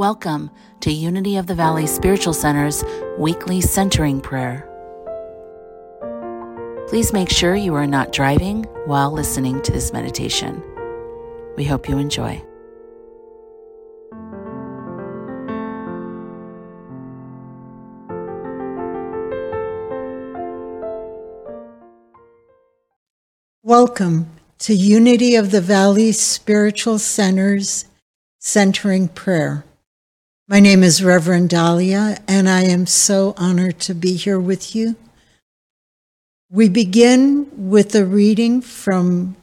Welcome to Unity of the Valley Spiritual Center's weekly centering prayer. Please make sure you are not driving while listening to this meditation. We hope you enjoy. Welcome to Unity of the Valley Spiritual Center's Centering Prayer. My name is Reverend Dalia, and I am so honored to be here with you. We begin with a reading from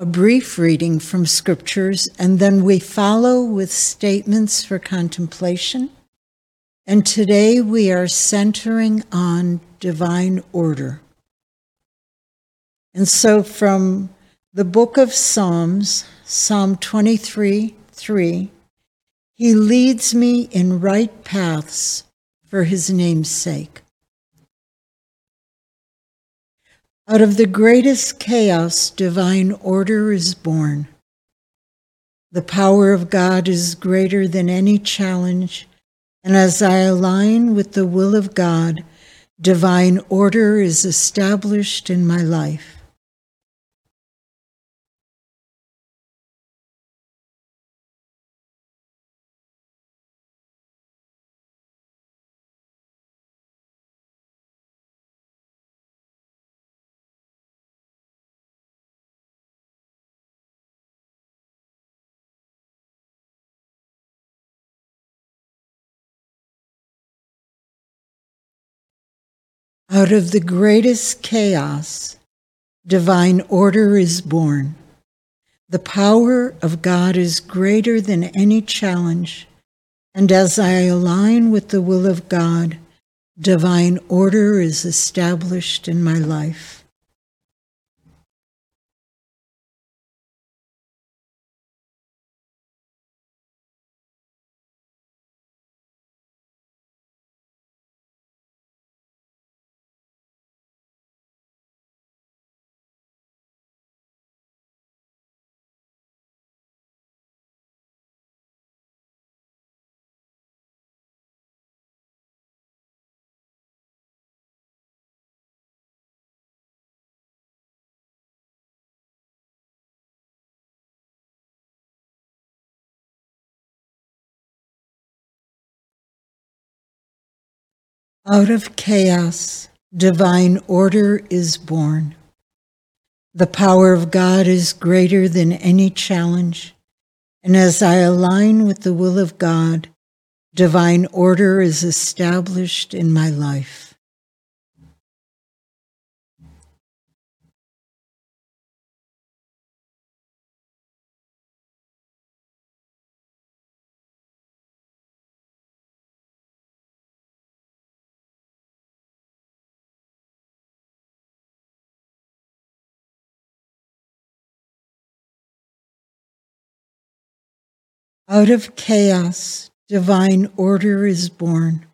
a brief reading from scriptures, and then we follow with statements for contemplation. And today we are centering on divine order. And so from the book of Psalms, Psalm 23 3, he leads me in right paths for his name's sake. Out of the greatest chaos, divine order is born. The power of God is greater than any challenge, and as I align with the will of God, divine order is established in my life. Out of the greatest chaos, divine order is born. The power of God is greater than any challenge, and as I align with the will of God, divine order is established in my life. Out of chaos, divine order is born. The power of God is greater than any challenge. And as I align with the will of God, divine order is established in my life. Out of chaos, divine order is born.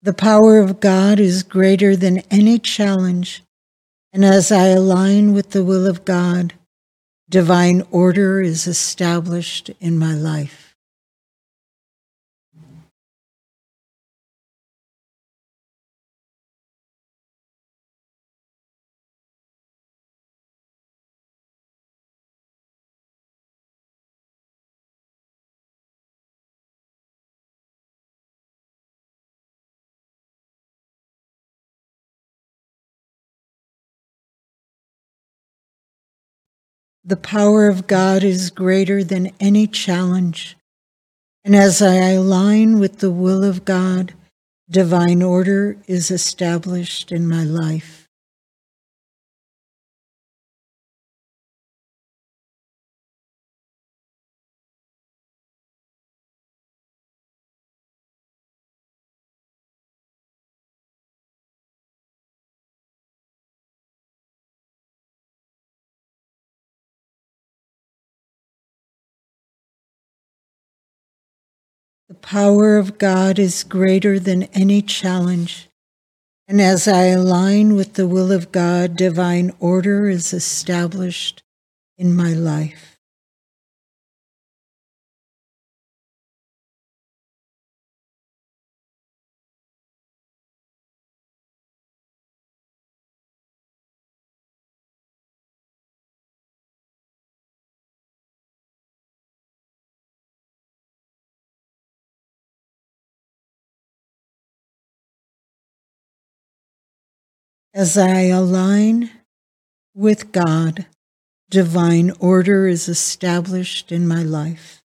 The power of God is greater than any challenge, and as I align with the will of God, divine order is established in my life. The power of God is greater than any challenge. And as I align with the will of God, divine order is established in my life. The power of God is greater than any challenge. And as I align with the will of God, divine order is established in my life. As I align with God, divine order is established in my life.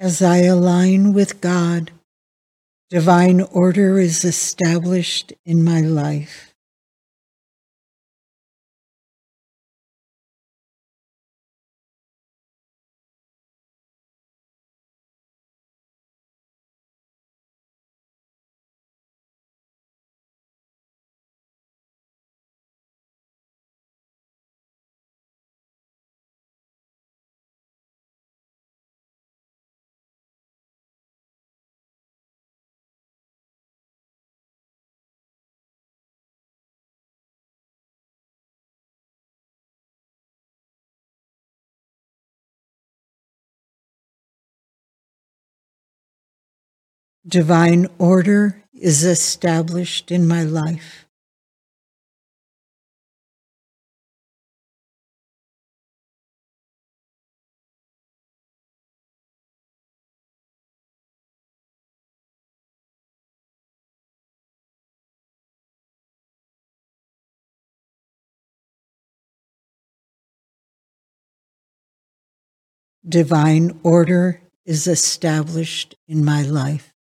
As I align with God, divine order is established in my life. Divine order is established in my life. Divine order is established in my life.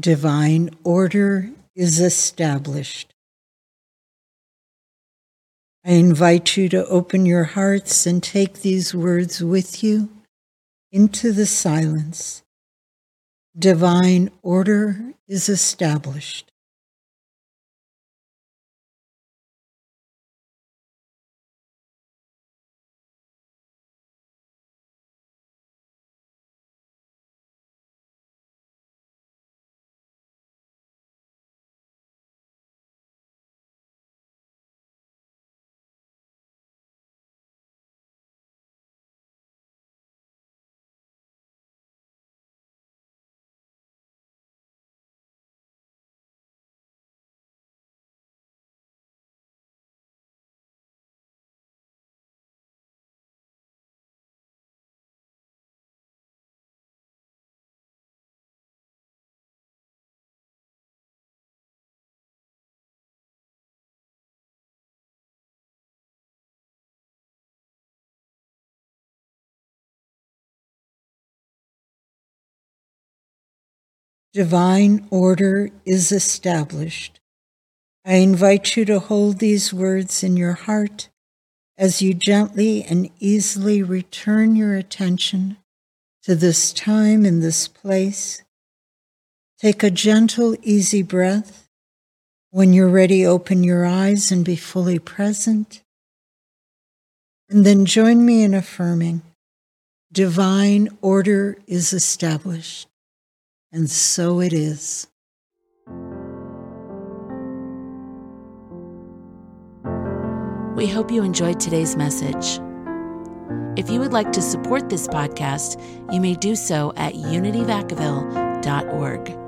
Divine order is established. I invite you to open your hearts and take these words with you into the silence. Divine order is established. Divine order is established. I invite you to hold these words in your heart as you gently and easily return your attention to this time and this place. Take a gentle, easy breath. When you're ready, open your eyes and be fully present. And then join me in affirming divine order is established. And so it is. We hope you enjoyed today's message. If you would like to support this podcast, you may do so at unityvacaville.org.